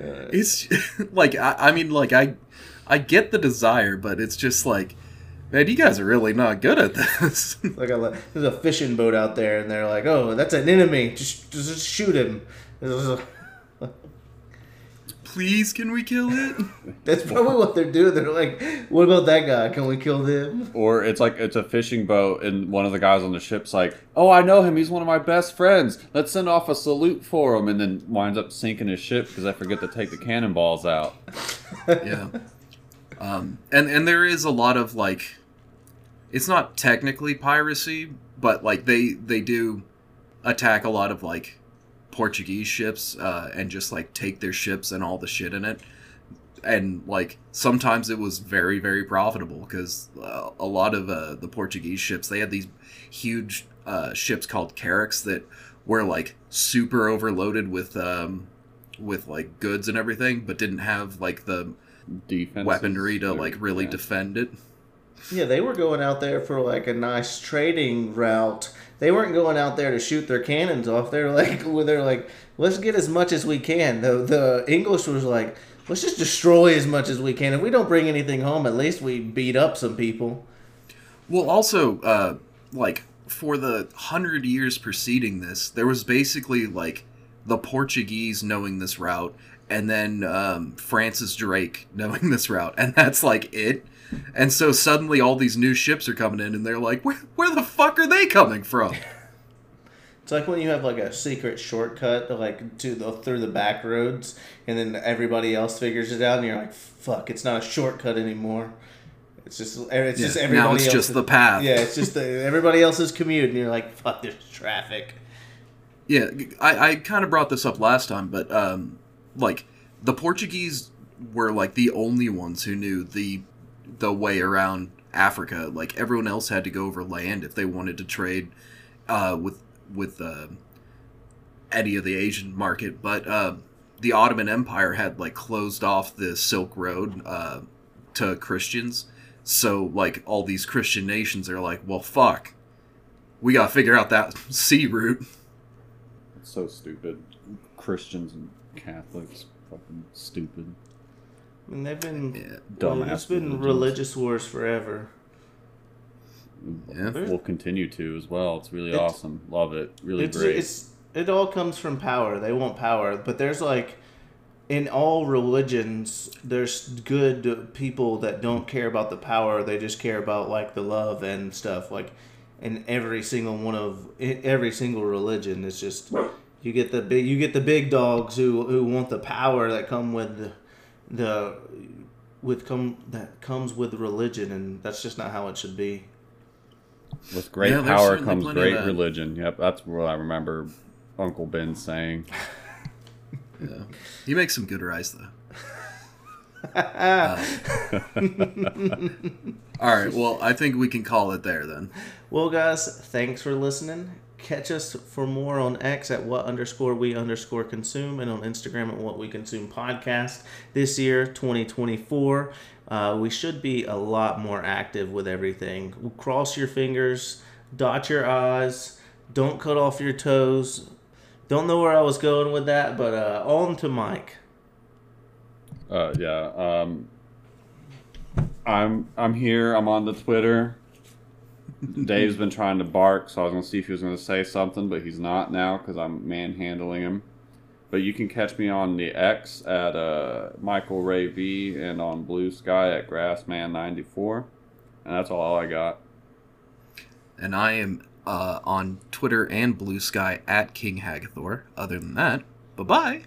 uh, It's like I, I mean, like I, I get the desire, but it's just like, man, you guys are really not good at this. like a, there's a fishing boat out there and they're like, "Oh, that's an enemy. Just just shoot him." There's a- Please, can we kill it? That's probably what they're doing. They're like, "What about that guy? Can we kill them?" Or it's like it's a fishing boat, and one of the guys on the ship's like, "Oh, I know him. He's one of my best friends. Let's send off a salute for him." And then winds up sinking his ship because I forget to take the cannonballs out. yeah. Um, and and there is a lot of like, it's not technically piracy, but like they they do attack a lot of like Portuguese ships uh, and just like take their ships and all the shit in it. And like sometimes it was very very profitable because uh, a lot of uh, the Portuguese ships they had these huge uh, ships called carracks that were like super overloaded with um, with like goods and everything, but didn't have like the Defense weaponry to like really yeah. defend it. Yeah, they were going out there for like a nice trading route. They weren't going out there to shoot their cannons off. They're like, they're like, let's get as much as we can. The the English was like, let's just destroy as much as we can. If we don't bring anything home, at least we beat up some people. Well, also, uh, like for the hundred years preceding this, there was basically like the Portuguese knowing this route, and then um, Francis Drake knowing this route, and that's like it. And so suddenly, all these new ships are coming in, and they're like, "Where, where the fuck are they coming from?" It's like when you have like a secret shortcut, like to the through the back roads, and then everybody else figures it out, and you're like, "Fuck! It's not a shortcut anymore. It's just it's just Yeah, everybody now it's just the path. Yeah, it's just the, everybody else's commute, and you're like, "Fuck! There's traffic." Yeah, I, I kind of brought this up last time, but um, like the Portuguese were like the only ones who knew the the way around Africa. Like everyone else had to go over land if they wanted to trade uh, with with uh, any of the Asian market. But uh, the Ottoman Empire had like closed off the Silk Road uh, to Christians. So like all these Christian nations are like, well, fuck, we gotta figure out that sea route. It's so stupid. Christians and Catholics, fucking stupid. Mean, they've been Yeah. Dumbass it's been religions. religious wars forever. Yeah. We'll continue to as well. It's really It's- awesome. Love it. Really it's, great. it's it all comes from power. They want power, but there's like in all religions, there's good people that don't care about the power. They just care about like the love and stuff. Like in every single one of every single religion, it's just you get the big you get the big dogs who who want the power that come with the, the with come that comes with religion, and that's just not how it should be. With great Yeah, power comes great religion. Yep, that's what I remember Uncle Ben saying. Yeah. He makes some good rice though. Uh, all right. Well, I think we can call it there then. Well, guys, thanks for listening. Catch us for more on X at what underscore we underscore consume and on Instagram at what we consume podcast. This year, 2024, uh, we should be a lot more active with everything. Cross your fingers, dot your I's, don't cut off your toes. Don't know where I was going with that, but uh, on to Mike. Uh, yeah. Um, I'm I'm here. I'm on the Twitter. Dave's been trying to bark, so I was gonna see if he was gonna say something, but he's not now because I'm manhandling him. But you can catch me on the X at uh, Michael Ray V and on Blue Sky at Grassman94, and that's all I got. And I am uh, on Twitter and Blue Sky at King Hagathor. Other than that, bye bye.